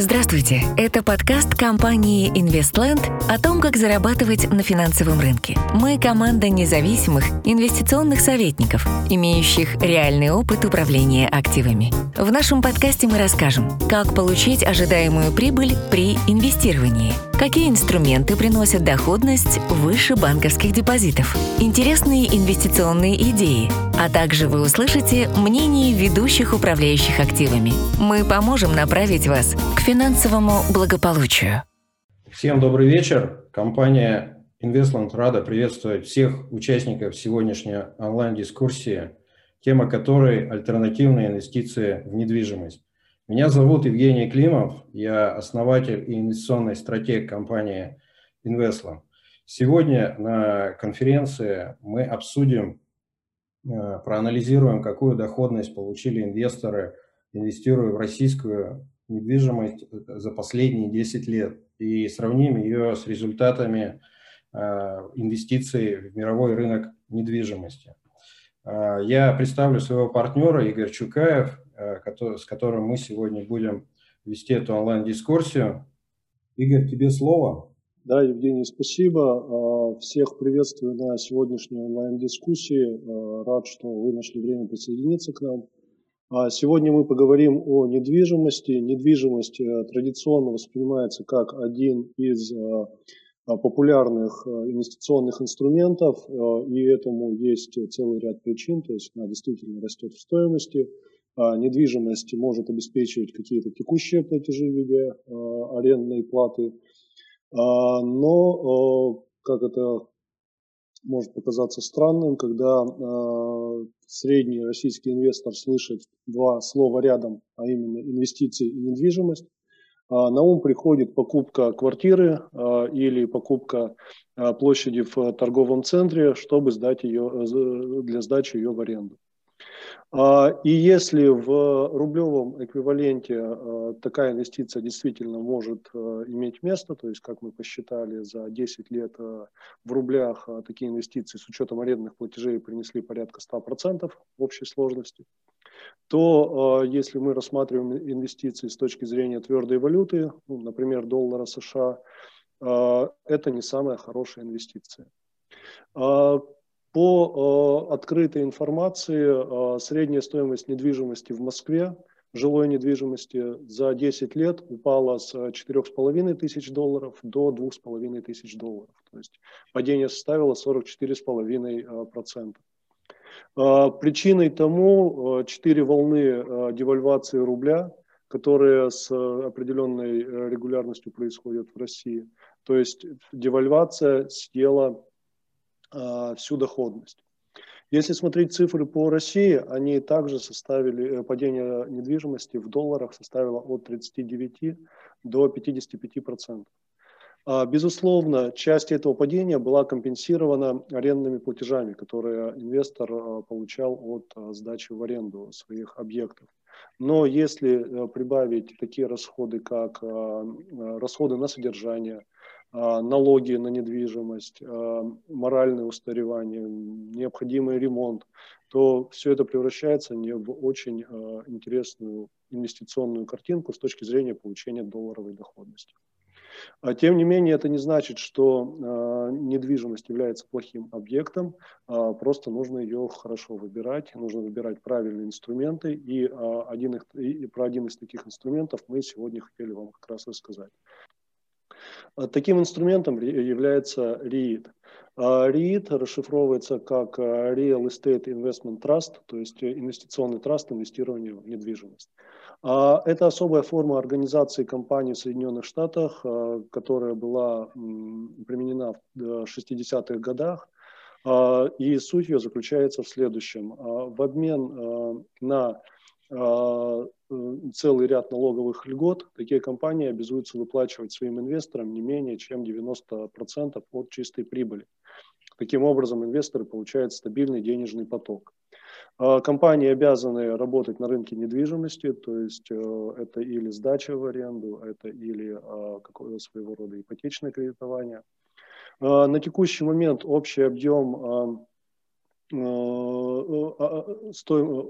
Здравствуйте, это подкаст компании InvestLand о том, как зарабатывать на финансовом рынке. Мы команда независимых инвестиционных советников, имеющих реальный опыт управления активами. В нашем подкасте мы расскажем, как получить ожидаемую прибыль при инвестировании, какие инструменты приносят доходность выше банковских депозитов, интересные инвестиционные идеи, а также вы услышите мнение ведущих управляющих активами. Мы поможем направить вас к финансовому благополучию. Всем добрый вечер. Компания Investment рада приветствовать всех участников сегодняшней онлайн-дискуссии, тема которой – альтернативные инвестиции в недвижимость. Меня зовут Евгений Климов, я основатель и инвестиционный стратег компании Investland. Сегодня на конференции мы обсудим, э, проанализируем, какую доходность получили инвесторы, инвестируя в российскую недвижимость э, за последние 10 лет и сравним ее с результатами э, инвестиций в мировой рынок недвижимости. Э, я представлю своего партнера Игорь Чукаев, с которым мы сегодня будем вести эту онлайн-дискуссию. Игорь, тебе слово. Да, Евгений, спасибо. Всех приветствую на сегодняшней онлайн-дискуссии. Рад, что вы нашли время присоединиться к нам. А сегодня мы поговорим о недвижимости. Недвижимость э, традиционно воспринимается как один из э, популярных э, инвестиционных инструментов, и этому есть целый ряд причин, то есть она действительно растет в стоимости. А недвижимость может обеспечивать какие-то текущие платежи в виде арендной платы, а, но, как это может показаться странным, когда э, средний российский инвестор слышит два слова рядом, а именно инвестиции и недвижимость. Э, на ум приходит покупка квартиры э, или покупка э, площади в торговом центре, чтобы сдать ее, э, для сдачи ее в аренду. А, и если в рублевом эквиваленте а, такая инвестиция действительно может а, иметь место, то есть, как мы посчитали, за 10 лет в рублях такие инвестиции с учетом арендных платежей принесли порядка 100% в общей сложности, то если мы рассматриваем инвестиции с точки зрения твердой валюты, ну, например, доллара США, это не самая хорошая инвестиция. По э, открытой информации, э, средняя стоимость недвижимости в Москве, жилой недвижимости за 10 лет упала с 4,5 тысяч долларов до 2,5 тысяч долларов. То есть падение составило 44,5%. Э, причиной тому 4 волны девальвации рубля, которые с определенной регулярностью происходят в России. То есть девальвация съела всю доходность. Если смотреть цифры по России, они также составили, э, падение недвижимости в долларах составило от 39 до 55 процентов. А, безусловно, часть этого падения была компенсирована арендными платежами, которые инвестор а, получал от сдачи в аренду своих объектов. Но если э, прибавить такие расходы, как расходы на содержание, а, налоги на недвижимость, а, моральное устаревание, необходимый ремонт, то все это превращается не в очень а, интересную инвестиционную картинку с точки зрения получения долларовой доходности. Тем не менее, это не значит, что недвижимость является плохим объектом, просто нужно ее хорошо выбирать, нужно выбирать правильные инструменты, и, один, и про один из таких инструментов мы сегодня хотели вам как раз рассказать. А таким инструментом является REIT. REIT а расшифровывается как а, Real Estate Investment Trust, то есть инвестиционный траст инвестирования в недвижимость. Это особая форма организации компаний в Соединенных Штатах, которая была применена в 60-х годах. И суть ее заключается в следующем. В обмен на а, э, целый ряд налоговых льгот, такие компании обязуются выплачивать своим инвесторам не менее чем 90% от чистой прибыли. Таким образом, инвесторы получают стабильный денежный поток. А, компании обязаны работать на рынке недвижимости, то есть э, это или сдача в аренду, это или а, какое-то своего рода ипотечное кредитование. На текущий момент общий объем а,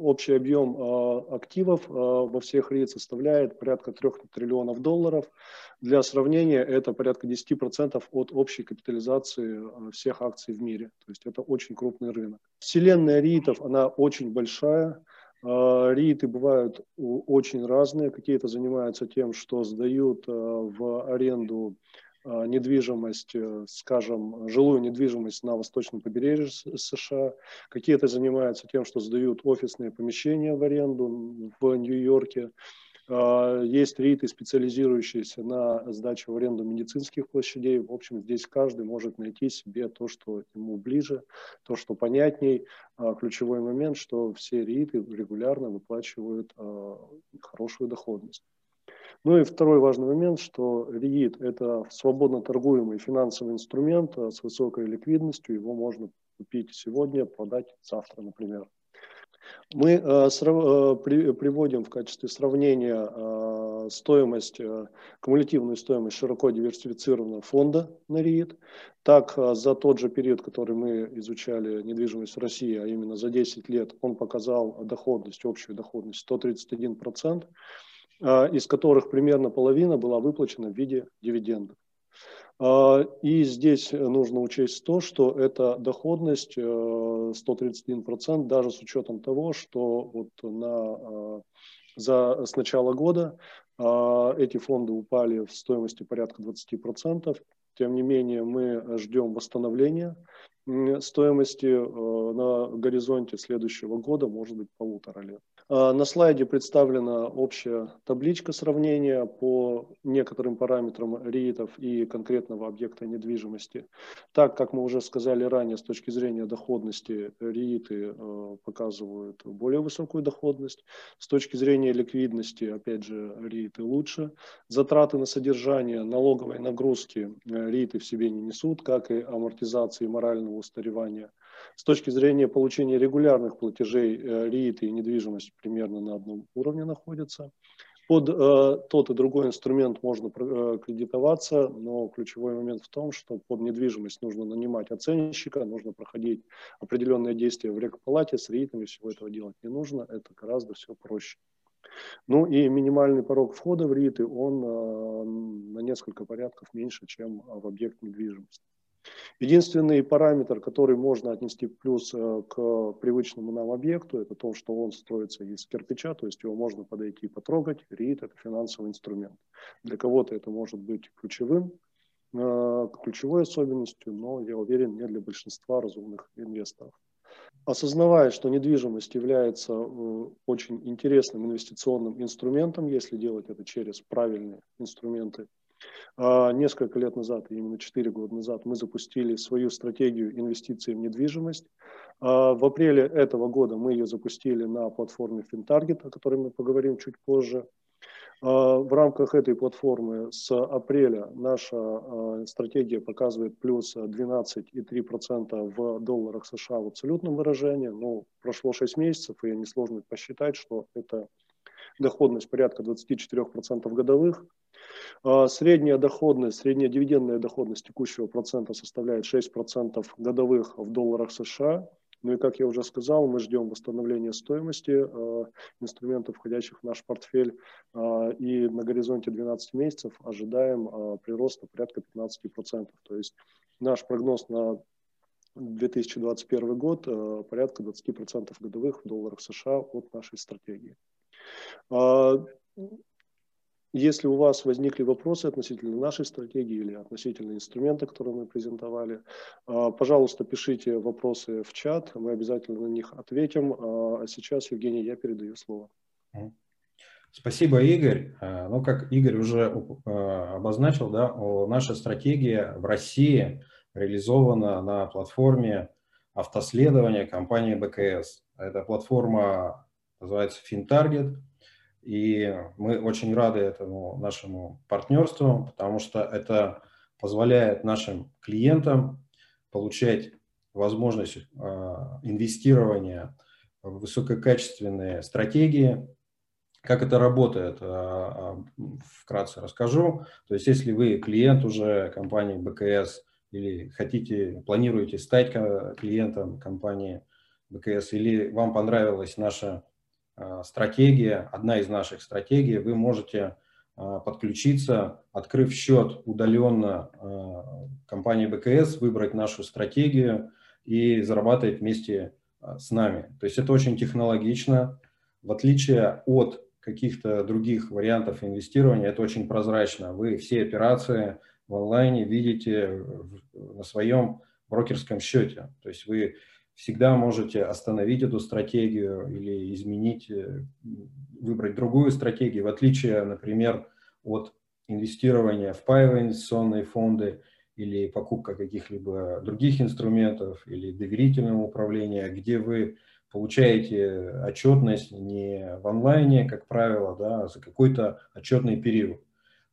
общий объем активов во всех РИИТ составляет порядка 3 триллионов долларов. Для сравнения, это порядка 10% от общей капитализации всех акций в мире. То есть это очень крупный рынок. Вселенная РИИТов, она очень большая. РИИТы бывают очень разные. Какие-то занимаются тем, что сдают в аренду недвижимость, э, скажем, жилую недвижимость на восточном побережье США. Какие-то занимаются тем, что сдают офисные помещения в аренду в Нью-Йорке. Есть РИИТы, специализирующиеся на сдаче в аренду медицинских площадей. В общем, здесь каждый может найти себе то, что ему ближе, то, что понятней. Ключевой момент, что все РИИТы регулярно выплачивают хорошую доходность. Ну и второй важный момент, что REIT – это свободно торгуемый финансовый инструмент а, с высокой ликвидностью. Его можно купить сегодня, продать завтра, например. Мы э, срав, э, при, приводим в качестве сравнения э, стоимость, э, кумулятивную стоимость широко диверсифицированного фонда на РИИТ. Так, э, за тот же период, который мы изучали недвижимость в России, а именно за 10 лет, он показал доходность, общую доходность 131%. А, из которых примерно половина была выплачена в виде дивидендов. А, и здесь нужно учесть то, что эта доходность 131% э, даже с учетом того, что вот на, а, за, с начала года эти фонды упали в стоимости порядка 20%. Тем не менее, мы ждем восстановления стоимости э, на горизонте следующего года, может быть, полутора лет. А, на слайде представлена общая табличка сравнения по некоторым параметрам РИИТов и конкретного объекта недвижимости. Так, как мы уже сказали ранее, с точки зрения доходности РИИТы э, показывают более высокую доходность. С точки зрения ликвидности, опять же, РИИТы лучше. Затраты на содержание, налоговой нагрузки э, РИИТы в себе не несут, как и амортизации морального устаревания. С точки зрения получения регулярных платежей э, РИИТ и недвижимость примерно на одном уровне находятся. Под э, тот и другой инструмент можно э, кредитоваться, но ключевой момент в том, что под недвижимость нужно нанимать оценщика, нужно проходить определенные действия в рекпалате, с РИИТами всего этого делать не нужно, это гораздо все проще. Ну и минимальный порог входа в РИИТы, он э, на несколько порядков меньше, чем в объект недвижимости. Единственный параметр, который можно отнести плюс э, к привычному нам объекту, это то, что он строится из кирпича, то есть его можно подойти и потрогать. РИИТ – это финансовый инструмент. Для кого-то это может быть ключевым, э, ключевой особенностью, но, я уверен, не для большинства разумных инвесторов. Осознавая, что недвижимость является э, очень интересным инвестиционным инструментом, если делать это через правильные инструменты несколько лет назад, именно 4 года назад, мы запустили свою стратегию инвестиций в недвижимость. А, в апреле этого года мы ее запустили на платформе FinTarget, о которой мы поговорим чуть позже. А, в рамках этой платформы с апреля наша стратегия показывает плюс 12,3% в долларах США в абсолютном выражении. Ну, прошло 6 месяцев, и несложно посчитать, что это доходность порядка 24% годовых. А, средняя доходность, средняя дивидендная доходность текущего процента составляет 6% годовых в долларах США. Ну и, как я уже сказал, мы ждем восстановления стоимости э, инструментов, входящих в наш портфель. Э, и на горизонте 12 месяцев ожидаем э, прироста порядка 15%. То есть наш прогноз на 2021 год порядка 20% годовых в долларах США от нашей стратегии. Если у вас возникли вопросы относительно нашей стратегии или относительно инструмента, который мы презентовали, а, пожалуйста, пишите вопросы в чат, мы обязательно на них ответим. А, а сейчас, Евгений, я передаю слово. Спасибо, Игорь. А, ну, как Игорь уже обозначил, да, наша стратегия в России реализована на платформе автоследования компании БКС. Эта платформа называется FinTarget. И мы очень рады этому нашему партнерству, потому что это позволяет нашим клиентам получать возможность а, инвестирования в высококачественные стратегии. Как это работает, а, а, вкратце расскажу. То есть, если вы клиент уже компании БКС или хотите, планируете стать клиентом компании БКС, или вам понравилась наша стратегия, одна из наших стратегий, вы можете подключиться, открыв счет удаленно компании БКС, выбрать нашу стратегию и зарабатывать вместе с нами. То есть это очень технологично, в отличие от каких-то других вариантов инвестирования, это очень прозрачно. Вы все операции в онлайне видите на своем брокерском счете. То есть вы всегда можете остановить эту стратегию или изменить, э, выбрать другую стратегию, в отличие, например, от инвестирования в паевые инвестиционные фонды или покупка каких-либо других инструментов или доверительного управления, где вы получаете отчетность не в онлайне, как правило, да, а за какой-то отчетный период.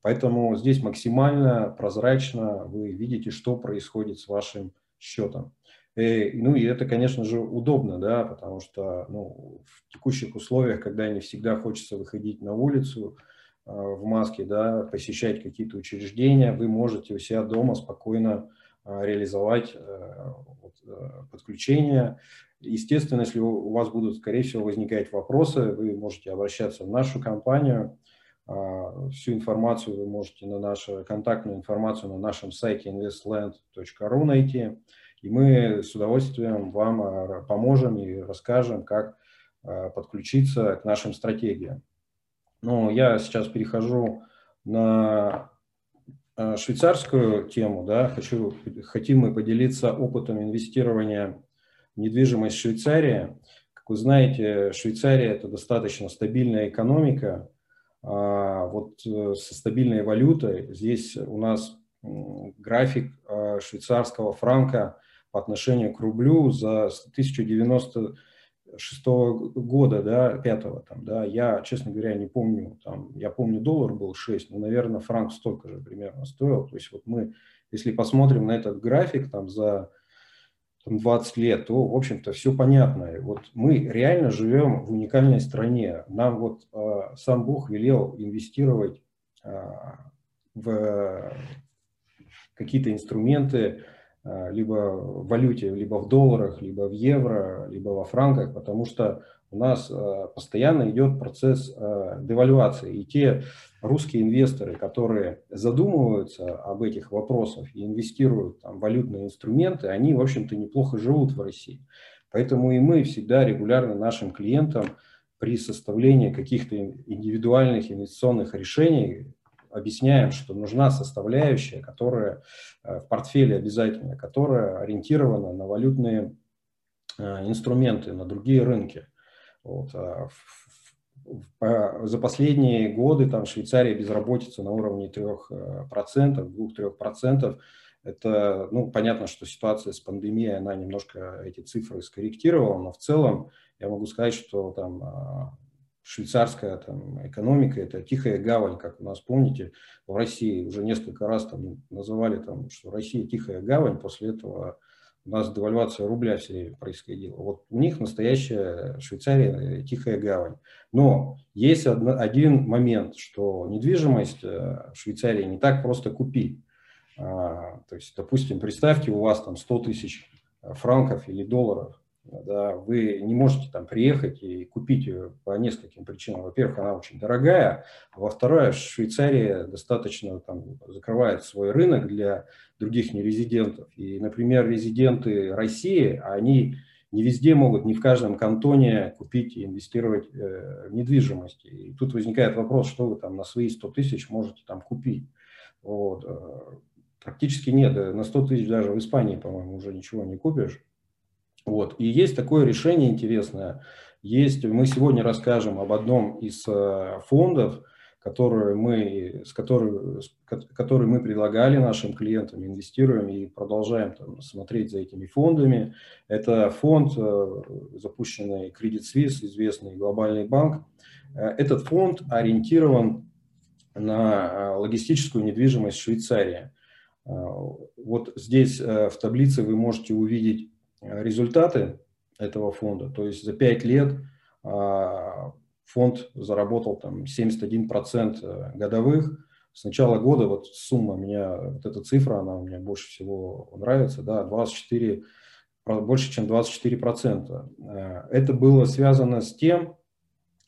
Поэтому здесь максимально прозрачно вы видите, что происходит с вашим счетом. И, э, ну и это, конечно же, удобно, да, потому что ну, в текущих условиях, когда не всегда хочется выходить на улицу э, в маске, да, посещать какие-то учреждения, вы можете у себя дома спокойно э, реализовать э, э, подключение. Естественно, если у вас будут, скорее всего, возникать вопросы, вы можете обращаться в нашу компанию. Э, всю информацию вы можете на нашу контактную информацию на нашем сайте investland.ru найти. И мы с удовольствием вам э, поможем и расскажем, как э, подключиться к нашим стратегиям. Ну, я сейчас перехожу на э, швейцарскую тему. Да, хочу, хотим мы поделиться опытом инвестирования в недвижимость Швейцарии. Как вы знаете, Швейцария – это достаточно стабильная экономика. А вот со стабильной валютой здесь у нас график швейцарского франка по отношению к рублю за 1096 года, да, пятого там, да, я, честно говоря, не помню, там, я помню, доллар был 6, но, наверное, франк столько же примерно стоил, то есть вот мы, если посмотрим на этот график там за там, 20 лет, то, в общем-то, все понятно. Вот мы реально живем в уникальной стране. Нам вот э, сам Бог велел инвестировать э, в какие-то инструменты, либо в валюте, либо в долларах, либо в евро, либо во франках, потому что у нас э, постоянно идет процесс э, девальвации. И те русские инвесторы, которые задумываются об этих вопросах и инвестируют там, валютные инструменты, они, в общем-то, неплохо живут в России. Поэтому и мы всегда регулярно нашим клиентам при составлении каких-то индивидуальных инвестиционных решений объясняем, что нужна составляющая, которая э, в портфеле обязательно, которая ориентирована на валютные э, инструменты, на другие рынки. Вот. А за последние годы там в Швейцарии безработица на уровне 3%, 2-3%. Это, ну, понятно, что ситуация с пандемией, она немножко эти цифры скорректировала, но в целом я могу сказать, что там а, швейцарская там, экономика, это тихая гавань, как у нас, помните, в России уже несколько раз там называли, там, что Россия тихая гавань, после этого у нас девальвация рубля все время происходила. Вот у них настоящая Швейцария тихая гавань. Но есть одно, один момент, что недвижимость э, в Швейцарии не так просто купить. А, то есть, допустим, представьте, у вас там 100 тысяч франков или долларов, да, вы не можете там приехать и купить ее по нескольким причинам. Во-первых, она очень дорогая, а во-вторых, Швейцария достаточно там, закрывает свой рынок для других нерезидентов. И, например, резиденты России, они не везде могут, не в каждом кантоне купить и инвестировать э, в недвижимость. И тут возникает вопрос, что вы там на свои 100 тысяч можете там купить. Вот. Э, практически нет, на 100 тысяч даже в Испании, по-моему, уже ничего не купишь. Вот. И есть такое решение интересное. Есть, мы сегодня расскажем об одном из э, фондов, которые мы, с который, который мы предлагали нашим клиентам, инвестируем и продолжаем там, смотреть за этими фондами. Это фонд, э, запущенный Credit Suisse, известный глобальный банк. Э, этот фонд ориентирован на логистическую недвижимость Швейцарии. Вот здесь в таблице вы можете увидеть результаты этого фонда. То есть за 5 лет а, фонд заработал там 71% э, годовых. С начала года вот сумма меня, вот эта цифра, она мне больше всего нравится, да, 24 больше, чем 24%. Это было связано с тем,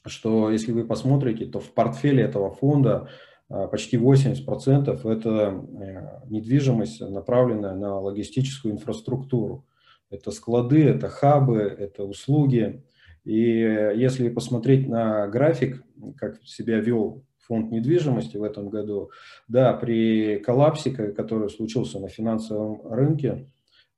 что если вы посмотрите, то в портфеле этого фонда почти 80% это недвижимость, направленная на логистическую инфраструктуру. Это склады, это хабы, это услуги. И если посмотреть на график, как себя вел фонд недвижимости в этом году, да, при коллапсе, который случился на финансовом рынке,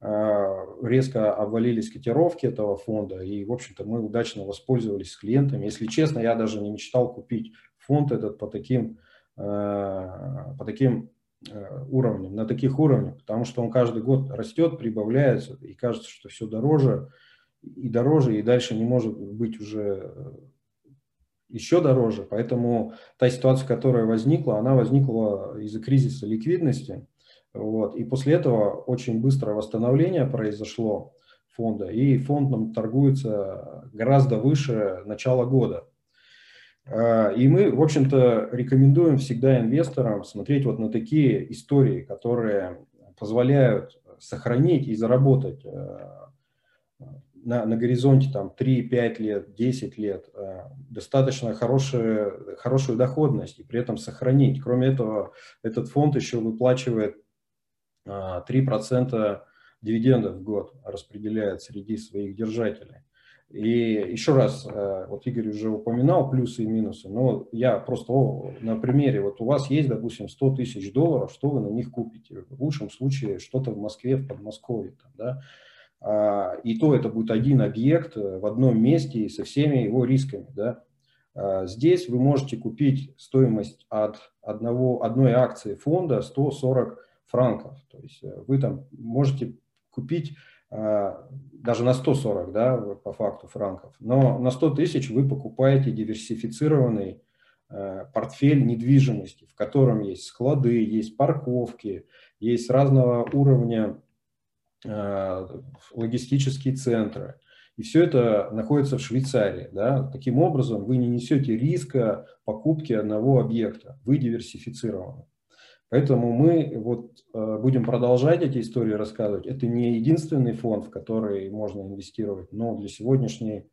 а, резко обвалились котировки этого фонда, и, в общем-то, мы удачно воспользовались клиентами. Если честно, я даже не мечтал купить фонд этот по таким, а, по таким а, уровням, на таких уровнях, потому что он каждый год растет, прибавляется, и кажется, что все дороже и дороже, и дальше не может быть уже еще дороже. Поэтому та ситуация, которая возникла, она возникла из-за кризиса ликвидности. Вот. И после этого очень быстрое восстановление произошло фонда, и фонд нам торгуется гораздо выше начала года. А, и мы, в общем-то, рекомендуем всегда инвесторам смотреть вот на такие истории, которые позволяют сохранить и заработать а, на, на горизонте там 3-5 лет, 10 лет а, достаточно хорошую, хорошую доходность и при этом сохранить. Кроме этого, этот фонд еще выплачивает 3% а, дивидендов в год распределяет среди своих держателей. И еще раз, а, вот Игорь уже упоминал плюсы и минусы, но я просто на примере, вот у вас есть, допустим, 100 тысяч долларов, что вы на них купите? В лучшем случае что-то в Москве, в Подмосковье, там, да? А, и то это будет один объект в одном месте и со всеми его рисками, да? Здесь вы можете купить стоимость от одного, одной акции фонда 140 франков. То есть э, вы там можете купить э, даже на 140, да, по факту франков, но на 100 тысяч вы покупаете диверсифицированный э, портфель недвижимости, в котором есть склады, есть парковки, есть разного уровня логистические центры. И все это находится в Швейцарии. Да? Таким образом, вы не несете риска покупки одного объекта, вы диверсифицированы. Поэтому мы вот э, будем продолжать эти истории рассказывать. Это не единственный фонд, в который можно инвестировать, но для сегодняшней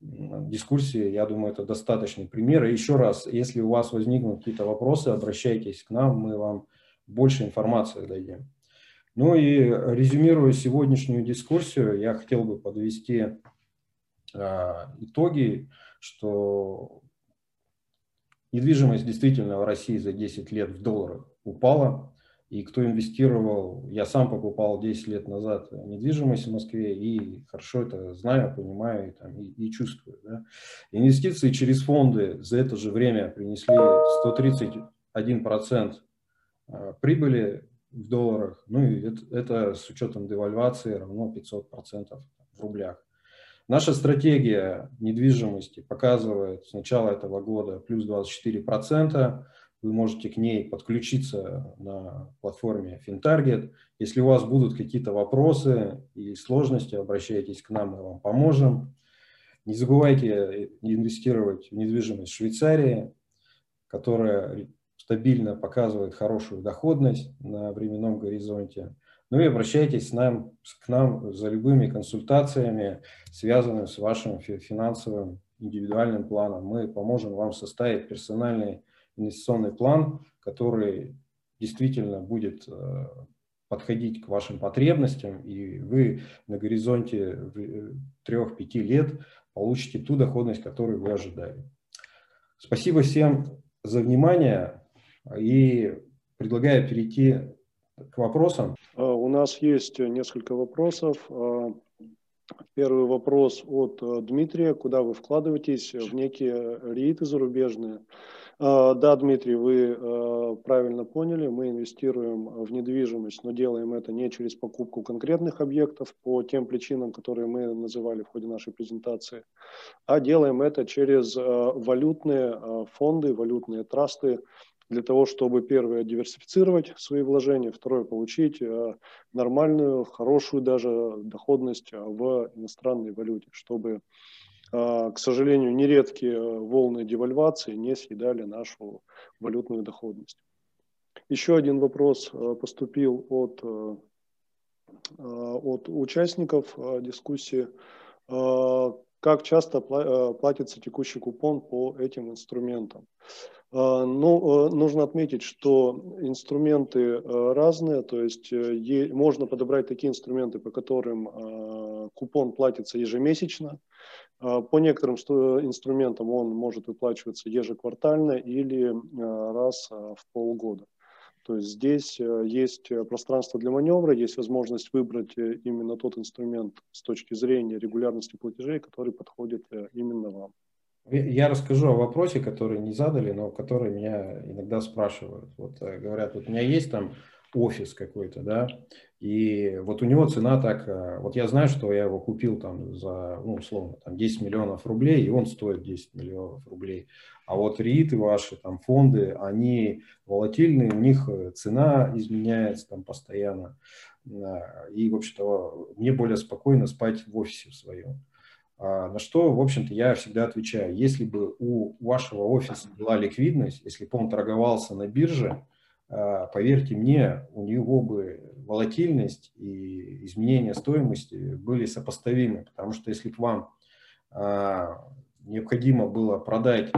дискуссии, я думаю, это достаточный пример. И еще раз, если у вас возникнут какие-то вопросы, обращайтесь к нам, мы вам больше информации дадим. Ну и резюмируя сегодняшнюю дискуссию, я хотел бы подвести э, итоги, что недвижимость действительно в России за 10 лет в долларах упала. И кто инвестировал, я сам покупал 10 лет назад недвижимость в Москве и хорошо это знаю, понимаю и, там, и, и чувствую. Да. Инвестиции через фонды за это же время принесли 131% а, прибыли в долларах. Ну и это, это с учетом девальвации равно 500% в рублях. Наша стратегия недвижимости показывает с начала этого года плюс 24%. Вы можете к ней подключиться на платформе FinTarget. Если у вас будут какие-то вопросы и сложности, обращайтесь к нам, мы вам поможем. Не забывайте инвестировать в недвижимость в Швейцарии, которая стабильно показывает хорошую доходность на временном горизонте. Ну и обращайтесь к нам, к нам за любыми консультациями, связанными с вашим финансовым индивидуальным планом. Мы поможем вам составить персональный инвестиционный план, который действительно будет э, подходить к вашим потребностям, и вы на горизонте 3-5 э, лет получите ту доходность, которую вы ожидали. Спасибо всем за внимание и предлагаю перейти к вопросам. А, у нас есть несколько вопросов. Первый вопрос от э, Дмитрия. Куда вы вкладываетесь в некие рииты зарубежные? А, да, Дмитрий, вы а, правильно поняли, мы инвестируем в недвижимость, но делаем это не через покупку конкретных объектов по тем причинам, которые мы называли в ходе нашей презентации, а делаем это через а, валютные фонды, валютные трасты, для того, чтобы, первое, диверсифицировать свои вложения, второе, получить нормальную, хорошую даже доходность в иностранной валюте, чтобы к сожалению, нередкие э, волны девальвации не съедали нашу валютную доходность. Еще один вопрос э, поступил от э, от участников дискуссии. Как часто платится текущий купон по этим инструментам? Ну, нужно отметить, что инструменты разные, то есть можно подобрать такие инструменты, по которым купон платится ежемесячно, а, по некоторым инструментам он может выплачиваться ежеквартально или а, раз а, в полгода. То есть здесь есть пространство для маневра, есть возможность выбрать э, именно тот инструмент с точки зрения регулярности платежей, который подходит э, именно вам. Я расскажу о вопросе, который не задали, но который меня иногда спрашивают. Вот э, говорят, вот у меня есть там офис какой-то, да, и вот у него цена так, э, вот я знаю, что я его купил там за, ну, условно, там 10 миллионов рублей, и он стоит 10 миллионов рублей. А вот рииты ваши, там фонды, они волатильные, у них э, цена изменяется там постоянно. И, в общем-то, мне более спокойно спать в офисе своем. А на что, в общем-то, я всегда отвечаю, если бы у вашего офиса была ликвидность, если бы он торговался на бирже, а, поверьте мне, у него бы волатильность и изменение стоимости были сопоставимы, потому что если бы вам а, необходимо было продать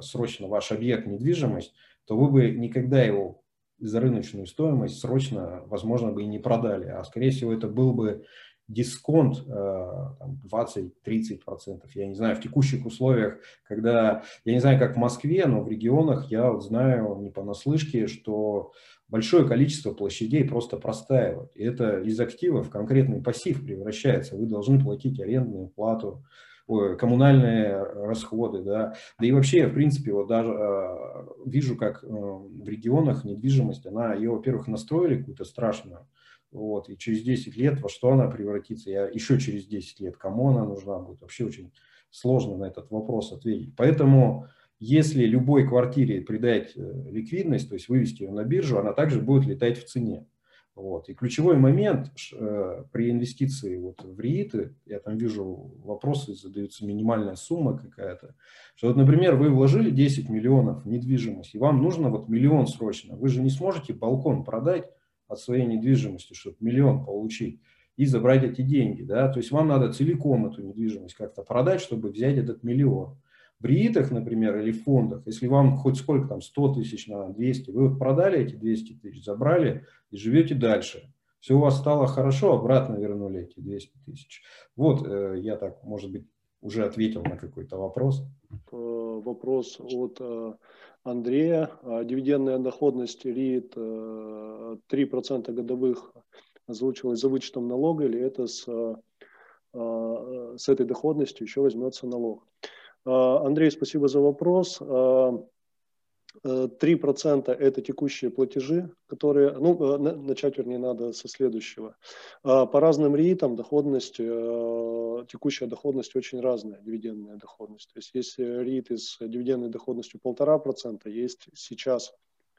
срочно ваш объект недвижимость, то вы бы никогда его за рыночную стоимость срочно, возможно, бы и не продали, а скорее всего это был бы дисконт 20-30%. Э, я не знаю, в текущих условиях, когда, я не знаю, как в Москве, но в регионах я вот знаю не понаслышке, что большое количество площадей просто простаивают. И это из актива в конкретный пассив превращается. Вы должны платить арендную плату, коммунальные расходы, да, да и вообще, в принципе, вот даже э, вижу, как э, в регионах недвижимость, она ее, во-первых, настроили какую-то страшную, вот, и через 10 лет во что она превратится, я еще через 10 лет, кому она нужна будет, вообще очень сложно на этот вопрос ответить. Поэтому, если любой квартире придать э, ликвидность, то есть вывести ее на биржу, она также будет летать в цене. Вот. И ключевой момент э, при инвестиции вот в РИИТы, я там вижу вопросы, задаются минимальная сумма какая-то, что вот, например, вы вложили 10 миллионов в недвижимость, и вам нужно вот миллион срочно, вы же не сможете балкон продать, от своей недвижимости, чтобы миллион получить и забрать эти деньги. Да? То есть вам надо целиком эту недвижимость как-то продать, чтобы взять этот миллион. В РИИТах, например, или в фондах, если вам хоть сколько там, 100 тысяч на 200, вы вот продали эти 200 тысяч, забрали и живете дальше. Все у вас стало хорошо, обратно вернули эти 200 тысяч. Вот я так, может быть, уже ответил на какой-то вопрос. Э, вопрос от э, Андрея. А, дивидендная доходность РИИТ 3% э, годовых озвучивалась за вычетом налога или это с, с этой доходностью еще возьмется налог? Андрей, спасибо за вопрос. 3% это текущие платежи, которые, ну, э, начать, вернее, надо со следующего. А, по разным РИИТам доходность, э, текущая доходность очень разная, дивидендная доходность. То есть есть РИИТ с дивидендной доходностью 1,5%, есть сейчас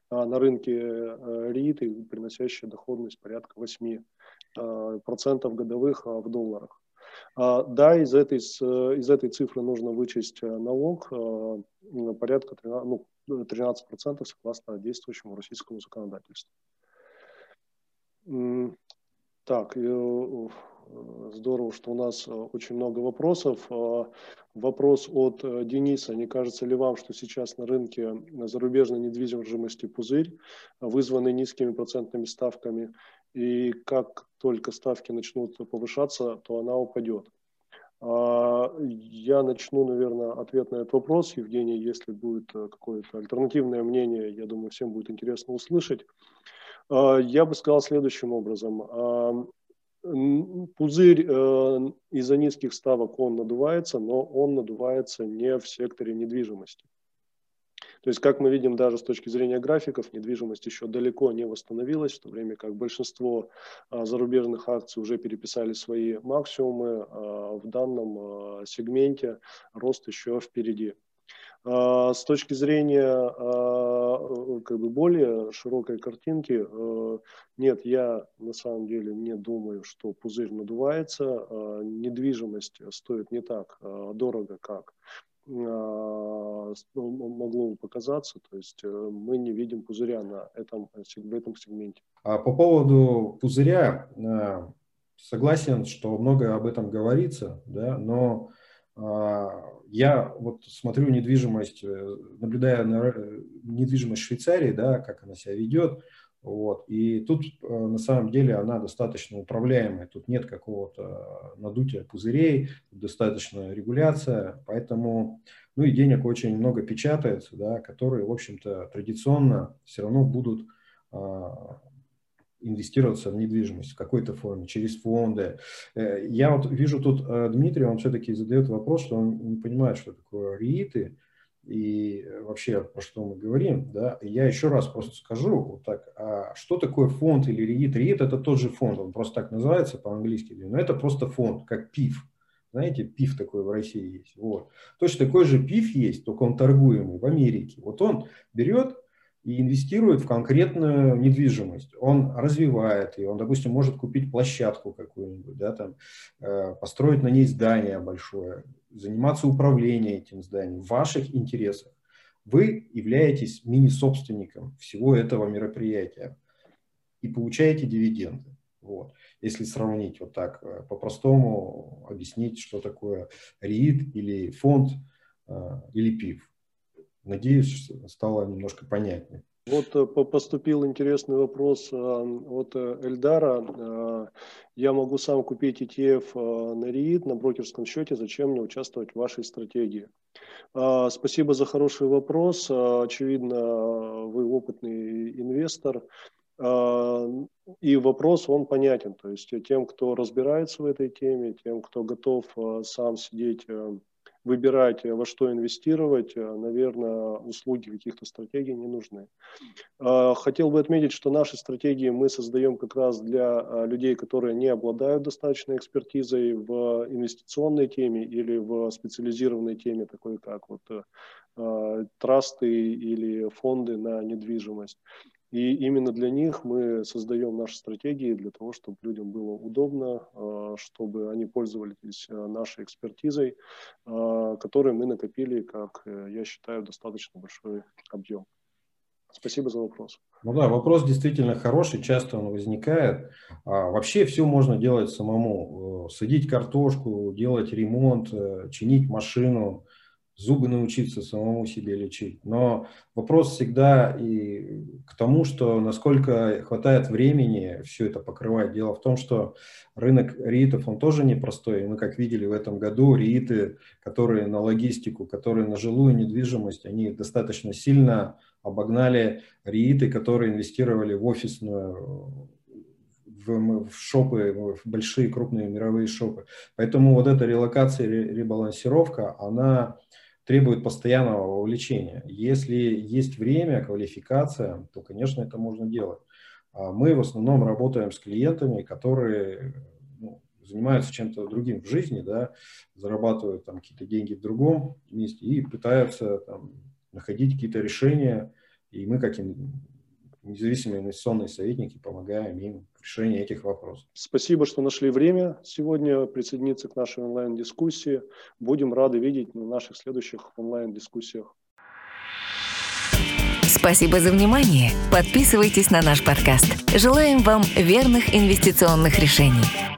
а, на рынке э, РИИТы, приносящие доходность порядка 8% годовых в долларах. А, да, из этой, из этой цифры нужно вычесть налог порядка 13, ну, 13% согласно действующему российскому законодательству. Так, э, здорово, что у нас э, очень много вопросов. А, вопрос от э, Дениса. Не кажется ли вам, что сейчас на рынке зарубежной недвижимости пузырь, вызванный низкими процентными ставками, и как только ставки начнут повышаться, то она упадет? А, я начну, наверное, ответ на этот вопрос. Евгений, если будет э, какое-то альтернативное мнение, я думаю, всем будет интересно услышать. А, я бы сказал следующим образом. А, пузырь э, из-за низких ставок, он надувается, но он надувается не в секторе недвижимости. То есть, как мы видим, даже с точки зрения графиков, недвижимость еще далеко не восстановилась, в то время как большинство а, зарубежных акций уже переписали свои максимумы. А, в данном а, сегменте рост еще впереди. С точки зрения как бы более широкой картинки, нет, я на самом деле не думаю, что пузырь надувается. Недвижимость стоит не так дорого, как могло бы показаться. То есть мы не видим пузыря на этом, в этом сегменте. А по поводу пузыря, согласен, что много об этом говорится, да, но я вот смотрю недвижимость, наблюдая на недвижимость Швейцарии, да, как она себя ведет, вот. И тут э, на самом деле она достаточно управляемая. Тут нет какого-то надутия пузырей, достаточно регуляция. Поэтому ну и денег очень много печатается, да, которые, в общем-то, традиционно все равно будут а, инвестироваться в недвижимость в какой-то форме, через фонды. Э, я вот вижу тут э, Дмитрий, он все-таки задает вопрос, что он не понимает, что такое рииты и вообще про что мы говорим, да, я еще раз просто скажу вот так, а что такое фонд или РИИТ? РИИТ это тот же фонд, он просто так называется по-английски, но это просто фонд, как ПИФ. Знаете, ПИФ такой в России есть. Вот. Точно такой же ПИФ есть, только он торгуемый в Америке. Вот он берет и инвестирует в конкретную недвижимость. Он развивает ее, он, допустим, может купить площадку какую-нибудь, да, там, э, построить на ней здание большое, заниматься управлением этим зданием в ваших интересах. Вы являетесь мини-собственником всего этого мероприятия и получаете дивиденды. Вот. Если сравнить вот так э, по-простому, объяснить, что такое РИИТ или фонд э, или ПИФ. Надеюсь, стало немножко понятнее. Вот э, поступил интересный вопрос э, от э, Эльдара. Я могу сам купить ETF на REIT на брокерском счете. Зачем мне участвовать в вашей стратегии? Спасибо за хороший вопрос. Очевидно, вы опытный инвестор. И вопрос, он понятен. То есть тем, кто разбирается в этой теме, тем, кто готов сам сидеть выбирать, э, во что инвестировать, э, наверное, услуги каких-то стратегий не нужны. А, хотел бы отметить, что наши стратегии мы создаем как раз для а, людей, которые не обладают достаточной экспертизой в инвестиционной теме или в специализированной теме, такой как вот э, а, трасты или фонды на недвижимость. И именно для них мы создаем наши стратегии, для того, чтобы людям было удобно, а, чтобы они пользовались а, нашей экспертизой, а, которой мы накопили, как э, я считаю, достаточно большой объем. Спасибо за вопрос. Ну да, вопрос действительно хороший, часто он возникает. А, вообще все можно делать самому. Э, садить картошку, делать ремонт, э, чинить машину, зубы научиться самому себе лечить. Но вопрос всегда и к тому, что насколько хватает времени все это покрывать. Дело в том, что рынок риитов, он тоже непростой. Мы, как видели в этом году, рииты, которые на логистику, которые на жилую недвижимость, они достаточно сильно обогнали рииты, которые инвестировали в офисную в, в шопы, в большие крупные мировые шопы. Поэтому вот эта релокация, ребалансировка, она требует постоянного вовлечения. Если есть время, квалификация, то, конечно, это можно делать. А мы в основном работаем с клиентами, которые ну, занимаются чем-то другим в жизни, да, зарабатывают там какие-то деньги в другом месте и пытаются там, находить какие-то решения. И мы, как независимые инвестиционные советники, помогаем им в решении этих вопросов. Спасибо, что нашли время сегодня присоединиться к нашей онлайн-дискуссии. Будем рады видеть на наших следующих онлайн-дискуссиях. Спасибо за внимание. Подписывайтесь на наш подкаст. Желаем вам верных инвестиционных решений.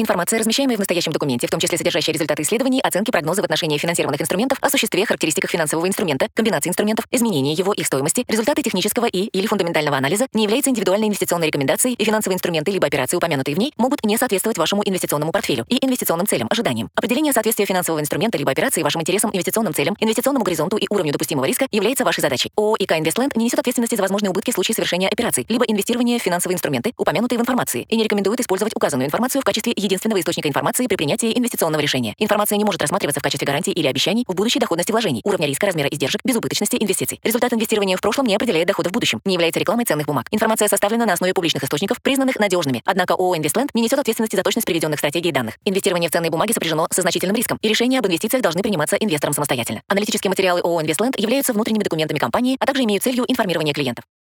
Информация, размещаемая в настоящем документе, в том числе содержащая результаты исследований, оценки, прогнозы в отношении финансированных инструментов, о существе, характеристиках финансового инструмента, комбинации инструментов, изменении его, их стоимости, результаты технического и или фундаментального анализа, не является индивидуальной инвестиционной рекомендацией, и финансовые инструменты либо операции, упомянутые в ней, могут не соответствовать вашему инвестиционному портфелю и инвестиционным целям, ожиданиям. Определение соответствия финансового инструмента либо операции вашим интересам, инвестиционным целям, инвестиционному горизонту и уровню допустимого риска является вашей задачей. ООО «ИК Инвестленд» не несет ответственности за возможные убытки в случае совершения операций, либо инвестирования в финансовые инструменты, упомянутые в информации, и не рекомендует использовать указанную информацию в качестве единственного источника информации при принятии инвестиционного решения. Информация не может рассматриваться в качестве гарантии или обещаний в будущей доходности вложений, уровня риска, размера издержек, безубыточности инвестиций. Результат инвестирования в прошлом не определяет дохода в будущем, не является рекламой ценных бумаг. Информация составлена на основе публичных источников, признанных надежными. Однако ООО «Инвестленд» не несет ответственности за точность приведенных стратегий и данных. Инвестирование в ценные бумаги сопряжено со значительным риском, и решения об инвестициях должны приниматься инвестором самостоятельно. Аналитические материалы ООО «Инвестленд» являются внутренними документами компании, а также имеют целью информирования клиентов.